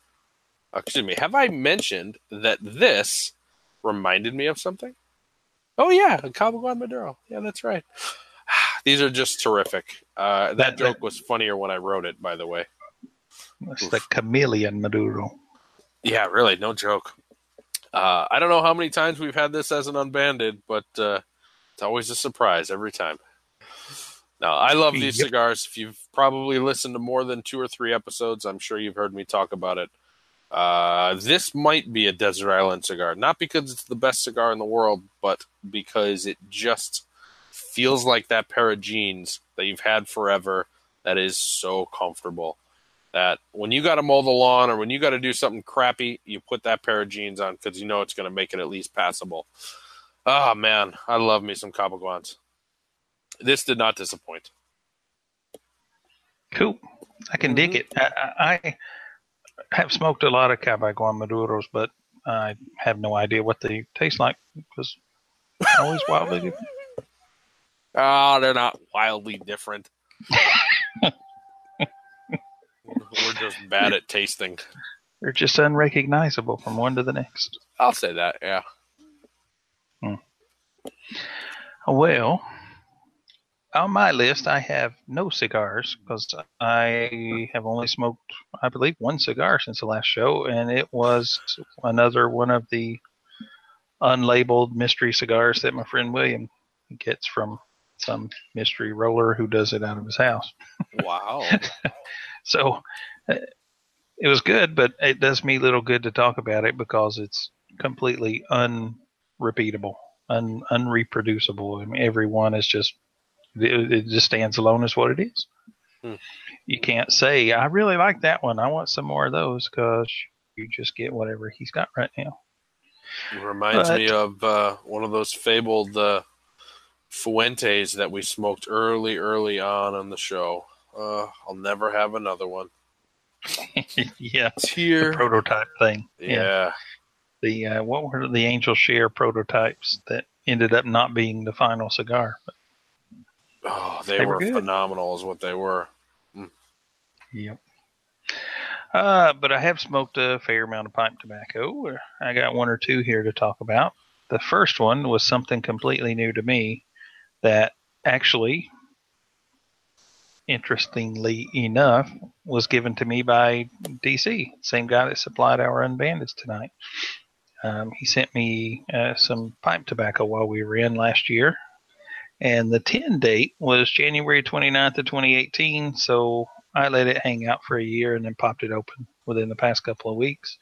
excuse me, have I mentioned that this reminded me of something? Oh, yeah, a Cabaiguan Maduro. Yeah, that's right. These are just terrific. Uh, that, that joke was funnier when I wrote it, by the way. It's the chameleon Maduro. Yeah, really, no joke. Uh, I don't know how many times we've had this as an unbanded, but uh, it's always a surprise every time. Now, I love these yep. cigars. If you've probably listened to more than two or three episodes, I'm sure you've heard me talk about it. Uh, this might be a desert island cigar, not because it's the best cigar in the world, but because it just feels like that pair of jeans that you've had forever that is so comfortable that when you got to mow the lawn or when you got to do something crappy, you put that pair of jeans on because you know it's going to make it at least passable. Oh man, I love me some Cabaiguans. This did not disappoint. Cool. I can dig mm-hmm. it. I, I, have smoked a lot of Cabaiguan Maduros, but I have no idea what they taste like because always wildly different. Oh, they're not wildly different. We're just bad at tasting. They're just unrecognizable from one to the next. I'll say that, yeah. Hmm. Well, on my list, I have no cigars because I have only smoked, I believe, one cigar since the last show, and it was another one of the unlabeled mystery cigars that my friend William gets from some mystery roller who does it out of his house. Wow. so uh, it was good, but it does me little good to talk about it because it's completely unrepeatable, un, unreproducible. I mean, every one is just it, it just stands alone as what it is. Hmm. You can't say I really like that one. I want some more of those because you just get whatever he's got right now. It reminds but, me of uh, one of those fabled uh, Fuentes that we smoked early, early on on the show. Uh, I'll never have another one. yeah, it's here prototype thing. Yeah. yeah. The uh, what were the Angel Share prototypes that ended up not being the final cigar? But oh, they, they were, were phenomenal, is what they were. Mm. Yep. Uh, but I have smoked a fair amount of pipe tobacco. I got one or two here to talk about. The first one was something completely new to me that actually interestingly enough, was given to me by DC, same guy that supplied our Unbandits tonight. Um, he sent me uh, some pipe tobacco while we were in last year, and the 10 date was January 29th of 2018, so I let it hang out for a year and then popped it open within the past couple of weeks.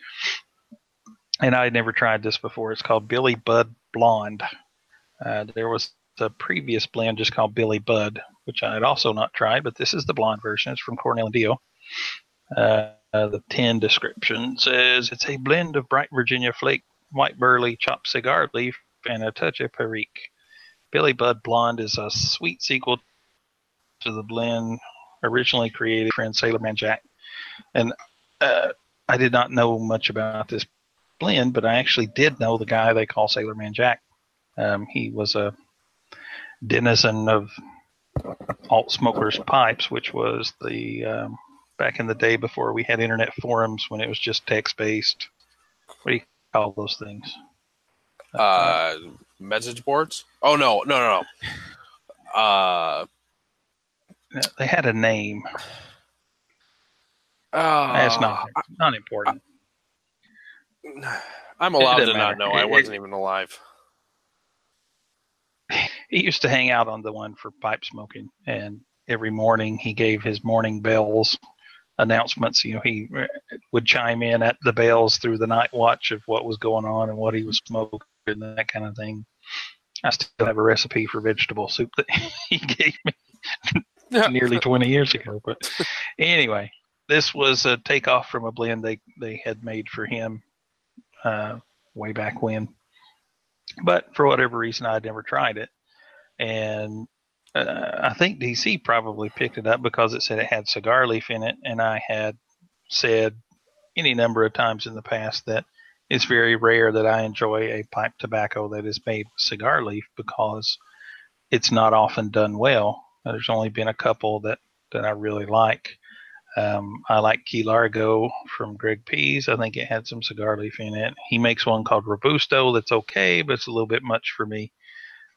And I had never tried this before. It's called Billy Bud Blonde. Uh, there was a previous blend just called Billy Bud, which I had also not tried, but this is the blonde version. It's from Cornell and Diehl. Uh, the tin description says it's a blend of bright Virginia flake, white burley, chopped cigar leaf, and a touch of Perique. Billy Bud Blonde is a sweet sequel to the blend originally created friend Sailor Man Jack. And uh, I did not know much about this blend, but I actually did know the guy they call Sailor Man Jack. Um, he was a denizen of Alt Smokers Pipes, which was the um, back in the day before we had internet forums when it was just text based. What do you call those things? Uh, message boards? Oh no, no, no, no. Uh, they had a name. Uh, That's not not important. I'm allowed to not know. I wasn't even alive. He used to hang out on the one for pipe smoking, and every morning he gave his morning bells announcements. You know, he would chime in at the bells through the night watch of what was going on and what he was smoking and that kind of thing. I still have a recipe for vegetable soup that he gave me nearly 20 years ago. But anyway, this was a takeoff from a blend they, they had made for him uh, way back when. But for whatever reason, I'd never tried it. And uh, I think DC probably picked it up because it said it had cigar leaf in it. And I had said any number of times in the past that it's very rare that I enjoy a pipe tobacco that is made with cigar leaf because it's not often done well. There's only been a couple that, that I really like. Um, I like Key Largo from Greg Pease. I think it had some cigar leaf in it. He makes one called Robusto that's okay, but it's a little bit much for me.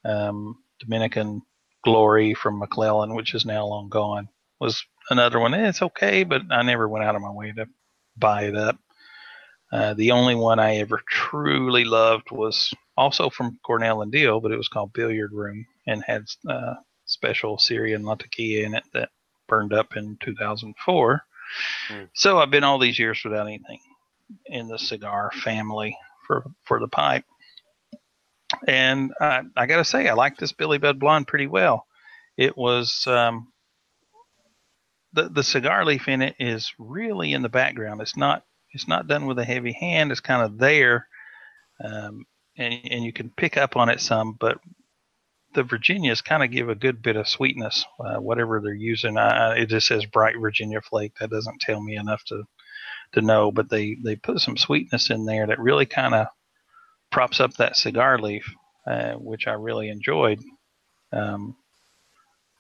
Um, Dominican Glory from McClelland, which is now long gone, was another one. Eh, it's okay, but I never went out of my way to buy it up. Uh, the only one I ever truly loved was also from Cornell and Diehl, but it was called Billiard Room and had uh, special Syrian Latakia in it that burned up in 2004. Mm. So I've been all these years without anything in the cigar family for for the pipe. And I, I got to say, I like this Billy Bud Blonde pretty well. It was um, the the cigar leaf in it is really in the background. It's not it's not done with a heavy hand. It's kind of there, um, and and you can pick up on it some. But the Virginias kind of give a good bit of sweetness, uh, whatever they're using. Uh, it just says bright Virginia flake. That doesn't tell me enough to to know, but they they put some sweetness in there that really kind of props up that cigar leaf, uh, which I really enjoyed. Um,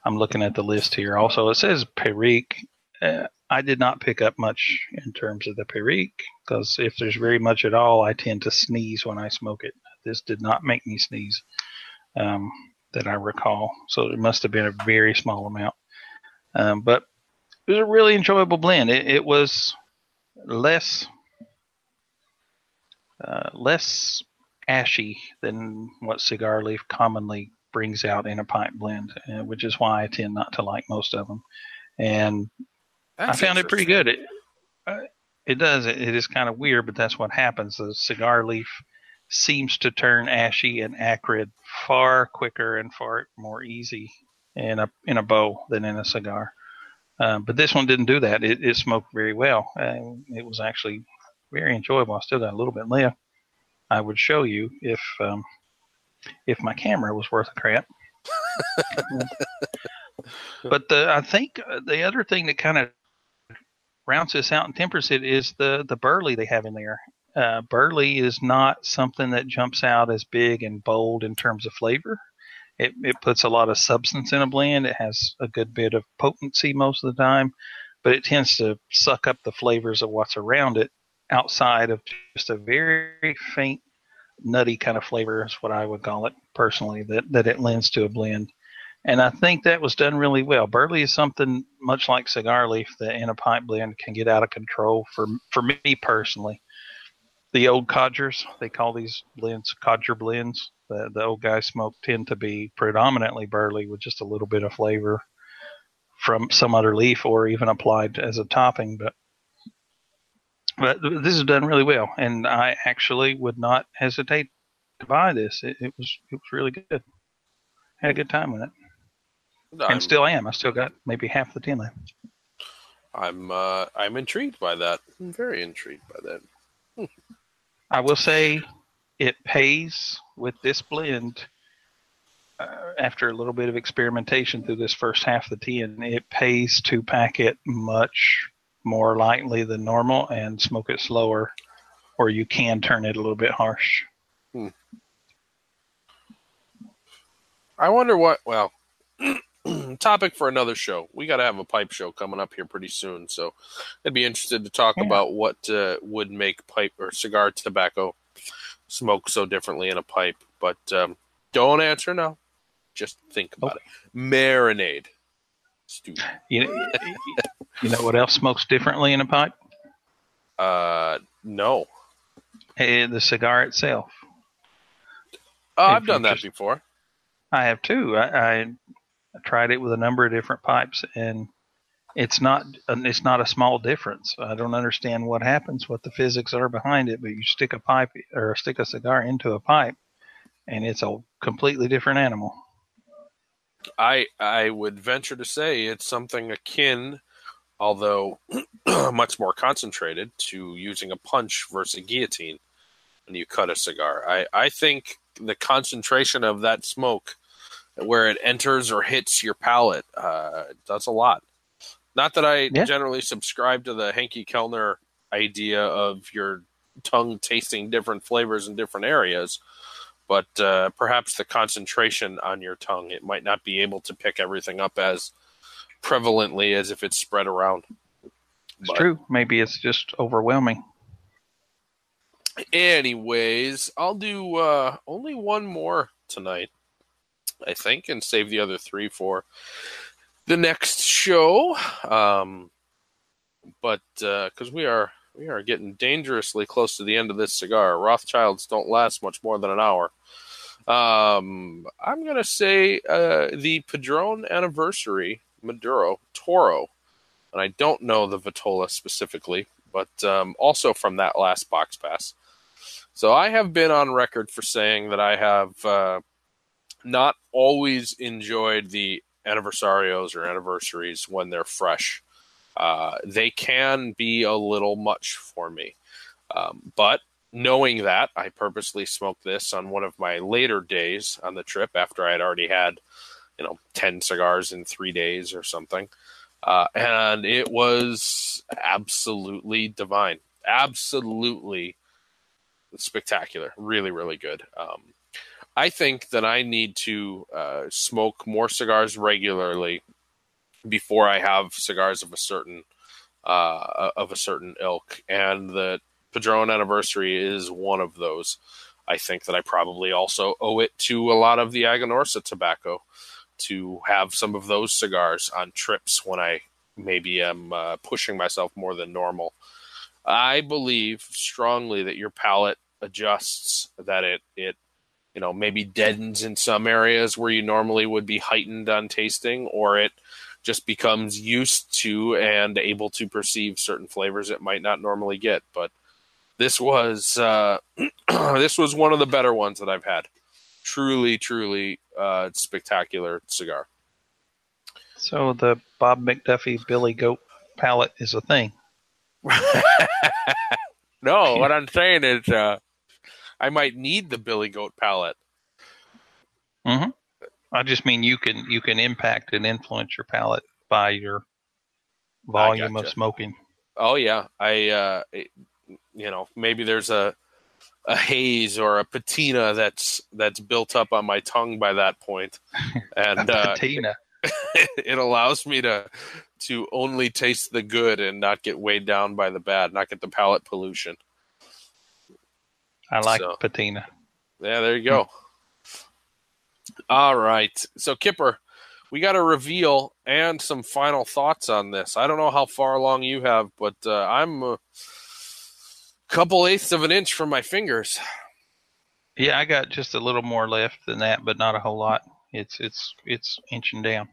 I'm looking at the list here. Also, it says Perique. Uh, I did not pick up much in terms of the Perique because if there's very much at all, I tend to sneeze when I smoke it. This did not make me sneeze. Um, that I recall. So it must have been a very small amount. Um, but it was a really enjoyable blend. It, it was less uh, less ashy than what cigar leaf commonly brings out in a pipe blend, uh, which is why I tend not to like most of them. And that's I found it pretty good. It, uh, it does. It, it is kind of weird, but that's what happens. The cigar leaf seems to turn ashy and acrid far quicker and far more easy in a in a bow than in a cigar. Um, but this one didn't do that. It, it smoked very well. and it was actually very enjoyable. I still got a little bit left. I would show you if um, if my camera was worth a crap. but the, I think the other thing that kind of rounds this out and tempers it is the the burley they have in there uh, burley is not something that jumps out as big and bold in terms of flavor. It, it puts a lot of substance in a blend. It has a good bit of potency most of the time, but it tends to suck up the flavors of what's around it outside of just a very faint, nutty kind of flavor, is what I would call it personally, that, that it lends to a blend. And I think that was done really well. Burley is something much like cigar leaf that in a pipe blend can get out of control for for me personally the old codgers. They call these blends codger blends. The, the old guys smoke tend to be predominantly burley with just a little bit of flavor from some other leaf or even applied as a topping. But but this is done really well, and I actually would not hesitate to buy this. It, it was it was really good. Had a good time with it. I'm, and still am. I still got maybe half the tin left. I'm uh, I'm intrigued by that. I'm very intrigued by that. I will say it pays with this blend. Uh, after a little bit of experimentation through this first half of the tin, it pays to pack it much more lightly than normal and smoke it slower, or you can turn it a little bit harsh. I wonder what. Well, topic for another show. We got to have a pipe show coming up here pretty soon, so I'd be interested to talk Yeah. about what uh, would make pipe or cigar tobacco smoke so differently in a pipe. But um, don't answer now. Just think about it. Marinade. Stupid. You know, you know what else smokes differently in a pipe? Uh, no. Eh, the cigar itself. Oh, I've done that just- before. I have too. I, I, I tried it with a number of different pipes, and it's not it's not a small difference. I don't understand what happens, what the physics are behind it, but you stick a pipe or stick a cigar into a pipe, and it's a completely different animal. I I would venture to say it's something akin, although much more concentrated, to using a punch versus a guillotine when you cut a cigar. I, I think the concentration of that smoke, where it enters or hits your palate, uh, does a lot. Not that I Yeah. generally subscribe to the Hanky Kellner idea of your tongue tasting different flavors in different areas, but uh, perhaps the concentration on your tongue, it might not be able to pick everything up as prevalently as if it's spread around. It's But- true. Maybe it's just overwhelming. Anyways, I'll do uh, only one more tonight, I think, and save the other three for the next show. Um, but because we are we are getting dangerously close to the end of this cigar, Rothschilds don't last much more than an hour. Um, I'm gonna say uh, the Padron anniversary Maduro Toro, and I don't know the Vitola specifically, but um, also from that last box pass. So I have been on record for saying that I have uh, not always enjoyed the anniversarios or anniversaries when they're fresh. Uh, they can be a little much for me. Um, but knowing that, I purposely smoked this on one of my later days on the trip after I had already had, you know, 10 cigars in three days or something. Uh, and it was absolutely divine. Absolutely spectacular. Really, really good. Um, I think that I need to uh, smoke more cigars regularly before I have cigars of a certain uh, of a certain ilk, and the Padron anniversary is one of those. I think that I probably also owe it to a lot of the Aganorsa tobacco to have some of those cigars on trips when I maybe am uh, pushing myself more than normal. I believe strongly that your palate adjusts, that it it you know maybe deadens in some areas where you normally would be heightened on tasting, or it just becomes used to and able to perceive certain flavors it might not normally get. But this was uh, this was one of the better ones that I've had. Truly, truly uh, spectacular cigar. So the Bob McDuffie Billy Goat palate is a thing. no, what I'm saying is, uh, I might need the Billy Goat palate. hmm I just mean you can you can impact and influence your palate by your volume of smoking. Oh yeah, I uh, it- you know maybe there's a a haze or a patina that's that's built up on my tongue by that point, and uh, Patina. it allows me to to only taste the good and not get weighed down by the bad, not get the palate pollution. I like so- patina. Yeah, there you go. All right. So, Kipper, we got a reveal and some final thoughts on this. I don't know how far along you have, but uh, I'm a couple eighths of an inch from my fingers. Yeah, I got just a little more left than that, but not a whole lot. It's it's it's inching down.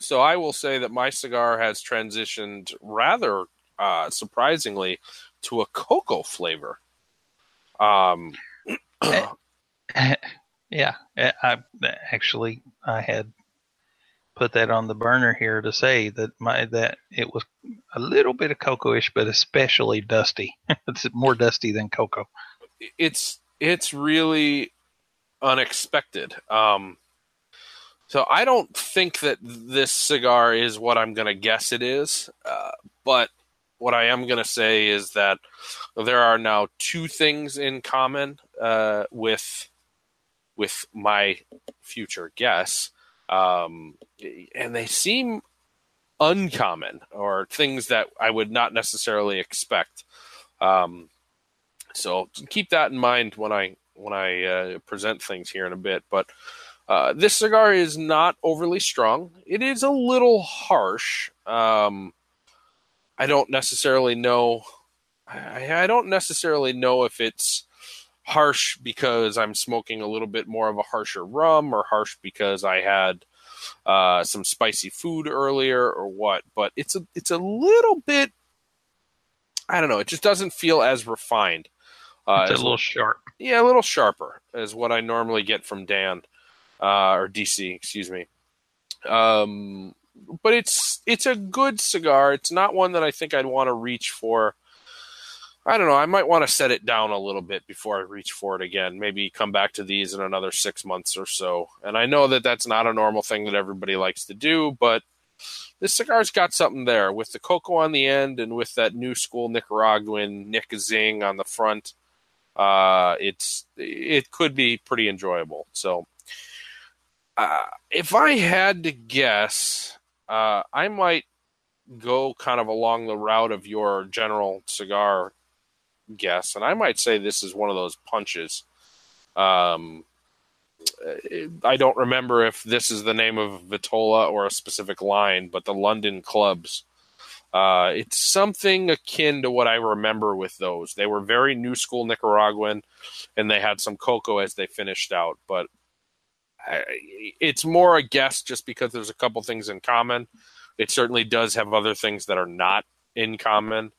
So, I will say that my cigar has transitioned rather uh, surprisingly to a cocoa flavor. Um, yeah, I, I actually I had put that on the burner here to say that my that it was a little bit of cocoa-ish, but especially dusty. it's more dusty than cocoa. It's it's really unexpected. Um, so I don't think that this cigar is what I'm going to guess it is, uh, but what I am going to say is that there are now two things in common uh, with with my future guess, um, and they seem uncommon or things that I would not necessarily expect. Um, so keep that in mind when I when I uh, present things here in a bit. But uh, this cigar is not overly strong. It is a little harsh. Um, I don't necessarily know. I, I don't necessarily know if it's harsh because I'm smoking a little bit more of a harsher rum, or harsh because I had uh, some spicy food earlier, or what. But it's a it's a little bit. I don't know. It just doesn't feel as refined. Uh, it's a little sharp. Yeah, a little sharper is what I normally get from Dan uh, or DC, excuse me. Um, but it's it's a good cigar. It's not one that I think I'd want to reach for. I don't know. I might want to set it down a little bit before I reach for it again. Maybe come back to these in another six months or so. And I know that that's not a normal thing that everybody likes to do, but this cigar's got something there with the cocoa on the end and with that new school Nicaraguan Nick Zing on the front. Uh, it's it could be pretty enjoyable. So, uh, if I had to guess, uh, I might go kind of along the route of your general cigar guess, and I might say this is one of those punches. Um, I don't remember if this is the name of Vitola or a specific line, but the London clubs uh, it's something akin to what I remember with those. They were very new school Nicaraguan, and they had some cocoa as they finished out. But I, it's more a guess just because there's a couple things in common. It certainly does have other things that are not in common.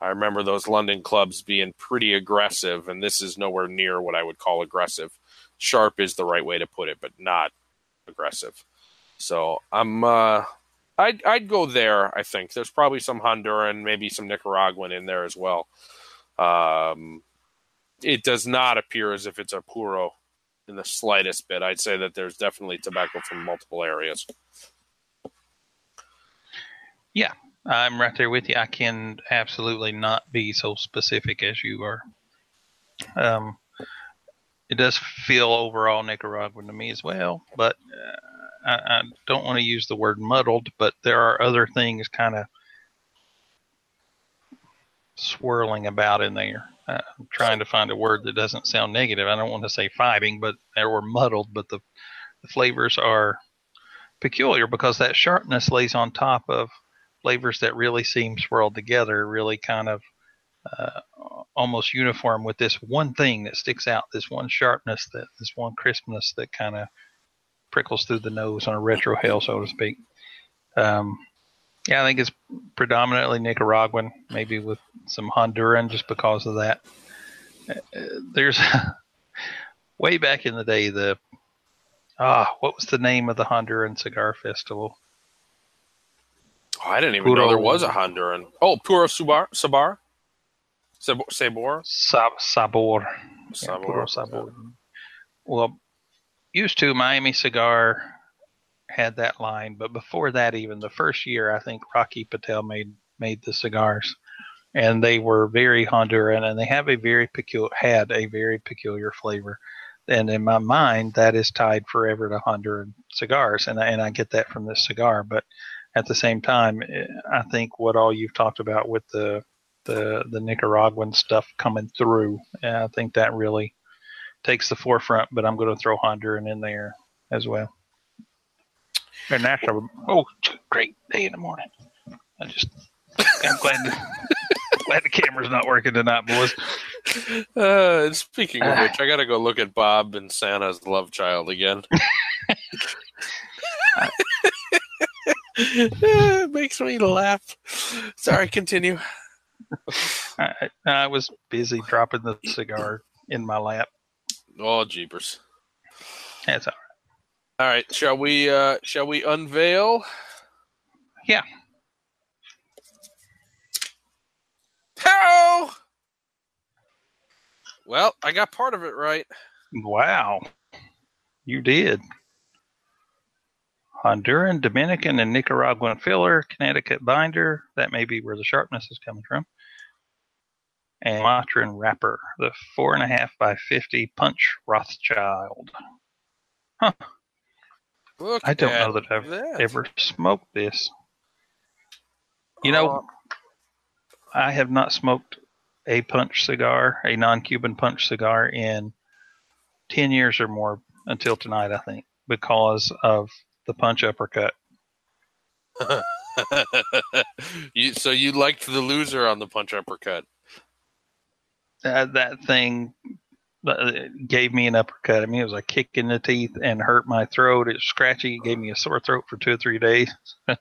I remember those London clubs being pretty aggressive, and this is nowhere near what I would call aggressive. Sharp is the right way to put it, but not aggressive. So I'm uh, I'd I'd go there. I think there's probably some Honduran, maybe some Nicaraguan in there as well. Um, it does not appear as if it's a puro in the slightest bit. I'd say that there's definitely tobacco from multiple areas. Yeah, I'm right there with you. I can absolutely not be so specific as you are. Um, it does feel overall Nicaraguan to me as well, but uh, I, I don't want to use the word muddled, but there are other things kind of swirling about in there. Uh, I'm trying to find a word that doesn't sound negative. I don't want to say fighting, but they were muddled. But the, the flavors are peculiar because that sharpness lays on top of flavors that really seem swirled together, really kind of uh, almost uniform with this one thing that sticks out, this one sharpness, that this one crispness that kind of prickles through the nose on a retrohale, so to speak. Um, yeah, I think it's predominantly Nicaraguan, maybe with some Honduran, just because of that. Uh, there's way back in the day the ah, what was the name of the Honduran cigar festival? Oh, I didn't even Puro, know there was a Honduran. Oh, Puro Subar, Sabar, Sabor, Sabor, Sabor, Sabor. Yeah, Puro Sabor. Well, used to Miami Cigar had that line, but before that, even the first year, I think Rocky Patel made made the cigars, and they were very Honduran, and they have a very peculiar had a very peculiar flavor. And in my mind, that is tied forever to Honduran cigars, and I, and I get that from this cigar. But at the same time, eh, I think what all you've talked about with the the the Nicaraguan stuff coming through, I think that really takes the forefront, but I'm going to throw Honduran in there as well. And national. Oh, great day in the morning. I just, I'm glad, glad the camera's not working tonight, boys. Uh, speaking of which, I got to go look at Bob and Santa's love child again. it makes me laugh. Sorry, continue. I, I was busy dropping the cigar in my lap. Oh, jeepers. That's all All right, shall we? Uh, shall we unveil? Yeah. How? Well, I got part of it right. Wow. You did. Honduran, Dominican, and Nicaraguan filler, Connecticut binder. That may be where the sharpness is coming from. And Matron wrapper, the four and a half by fifty punch Rothschild. Huh. Look I don't know that I've that. ever smoked this. You know, Uh, I have not smoked a punch cigar, a non-Cuban punch cigar, in ten years or more until tonight. I think because of the punch uppercut. you, so you liked the loser on the punch uppercut. That that thing uh, gave me an uppercut. I mean, it was a kick in the teeth and hurt my throat. It was scratchy. It gave me a sore throat for two or three days. and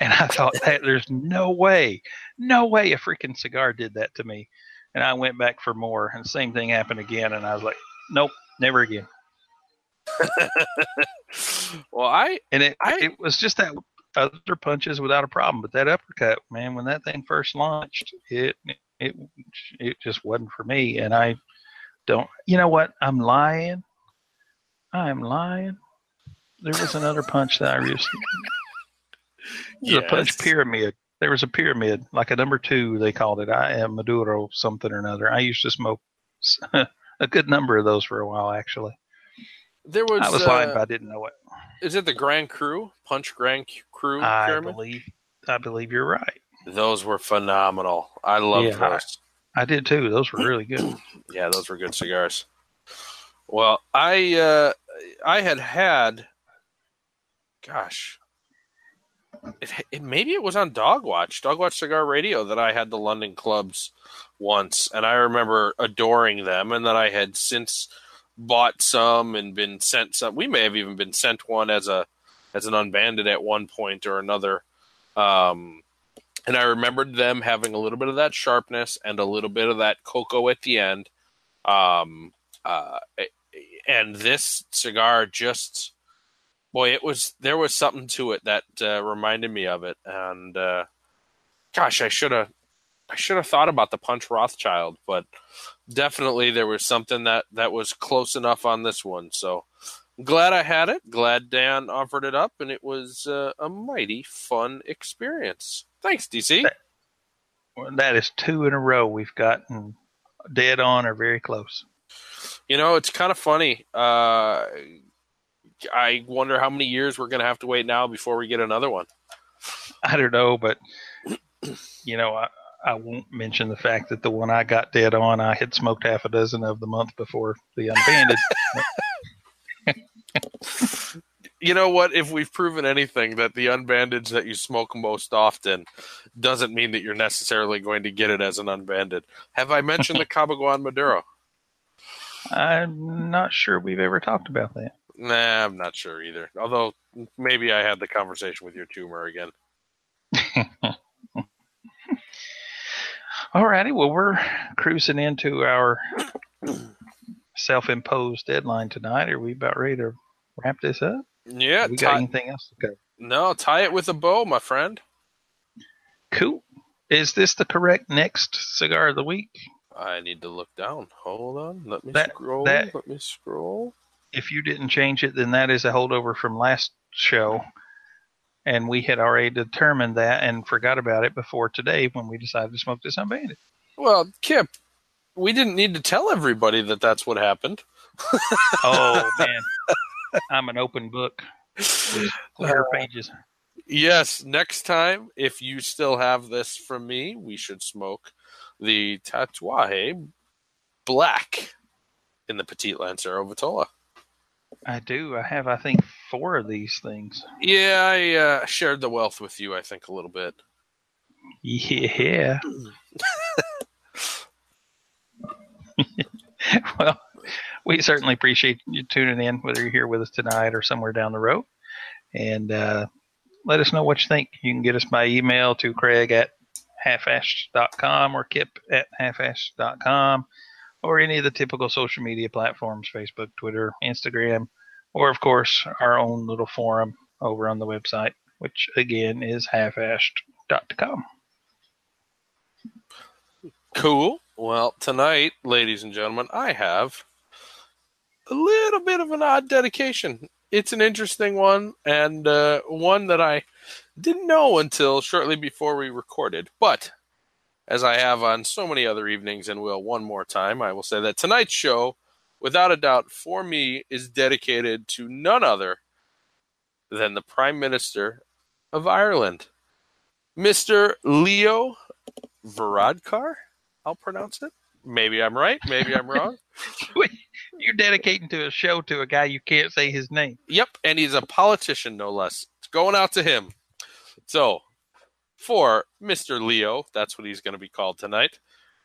I thought, that, there's no way, no way a freaking cigar did that to me. And I went back for more, and the same thing happened again. And I was like, nope, never again. well, I And it I- it was just that other punches without a problem, but that uppercut, man, when that thing first launched, it it it just wasn't for me. And I don't, you know what? I'm lying. I'm lying. There was another punch that I used. Was a punch pyramid. There was a pyramid, like a number two, they called it. I am Maduro something or another. I used to smoke a good number of those for a while, actually. There was. I was lying, uh, but I didn't know it. is it the Grand Cru Punch Grand Cru? I pyramid? believe, I believe you're right. Those were phenomenal. I loved Yeah, I- those. I did too. Those were really good. Yeah, those were good cigars. Well, I uh, I had had, gosh, it, it maybe it was on Dog Watch, Dog Watch Cigar Radio that I had the London clubs once, and I remember adoring them, and that I had since bought some and been sent some. We may have even been sent one as a as an unbanded at one point or another. Um, and I remembered them having a little bit of that sharpness and a little bit of that cocoa at the end. Um, uh, and this cigar just, boy, it was there was something to it that uh, reminded me of it. And uh, gosh, I should have I should have thought about the Punch Rothschild, but definitely there was something that that was close enough on this one. So glad I had it. Glad Dan offered it up, and it was uh, a mighty fun experience. Thanks, DC. Well, That is two in a row we've gotten dead on or very close. You know, it's kind of funny. Uh, I wonder how many years we're going to have to wait now before we get another one. I don't know, but you know, I, I won't mention the fact that the one I got dead on, I had smoked half a dozen of the month before the unbanded. You know what? If we've proven anything, that the unbanded that you smoke most often doesn't mean that you're necessarily going to get it as an unbanded. Have I mentioned the Cabaiguan Maduro? I'm not sure we've ever talked about that. Nah, I'm not sure either. Although maybe I had the conversation with your tumor again. Alrighty, well, we're cruising into our self-imposed deadline tonight. Are we about ready to wrap this up? Yeah, we got anything else to cover? no, tie it with a bow, my friend. Cool. Is this the correct next cigar of the week? I need to look down. Hold on. Let me That- scroll. that- Let me scroll. If you didn't change it, then that is a holdover from last show. And we had already determined that and forgot about it before today when we decided to smoke this unbanded. Well, Kip, we didn't need to tell everybody that that's what happened. Oh, man. I'm an open book. Clear uh, pages. Yes, next time, if you still have this from me, we should smoke the Tatuaje Black in the Petite Lancero Vitola. I do. I have, I think, four of these things. Yeah, I uh, shared the wealth with you, I think, a little bit. Yeah. well, we certainly appreciate you tuning in, whether you're here with us tonight or somewhere down the road. And uh, let us know what you think. You can get us by email to Craig at halfashed.com or Kip at halfashed.com or any of the typical social media platforms Facebook, Twitter, Instagram, or of course our own little forum over on the website, which again is halfashed.com. Cool. Well, tonight, ladies and gentlemen, I have a little bit of an odd dedication. It's an interesting one and uh, one that I didn't know until shortly before we recorded. But as I have on so many other evenings and will one more time, I will say that tonight's show, without a doubt, for me, is dedicated to none other than the Prime Minister of Ireland, Mr. Leo Varadkar. I'll pronounce it. Maybe I'm right. Maybe I'm wrong. You're dedicating to a show to a guy you can't say his name. Yep, and he's a politician, no less. It's going out to him. So, for Mr. Leo, that's what he's going to be called tonight,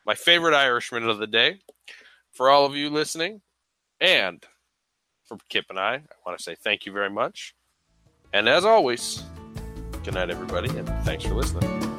my favorite Irishman of the day, for all of you listening, and for Kip and I, I want to say thank you very much. And as always, good night, everybody, and thanks for listening.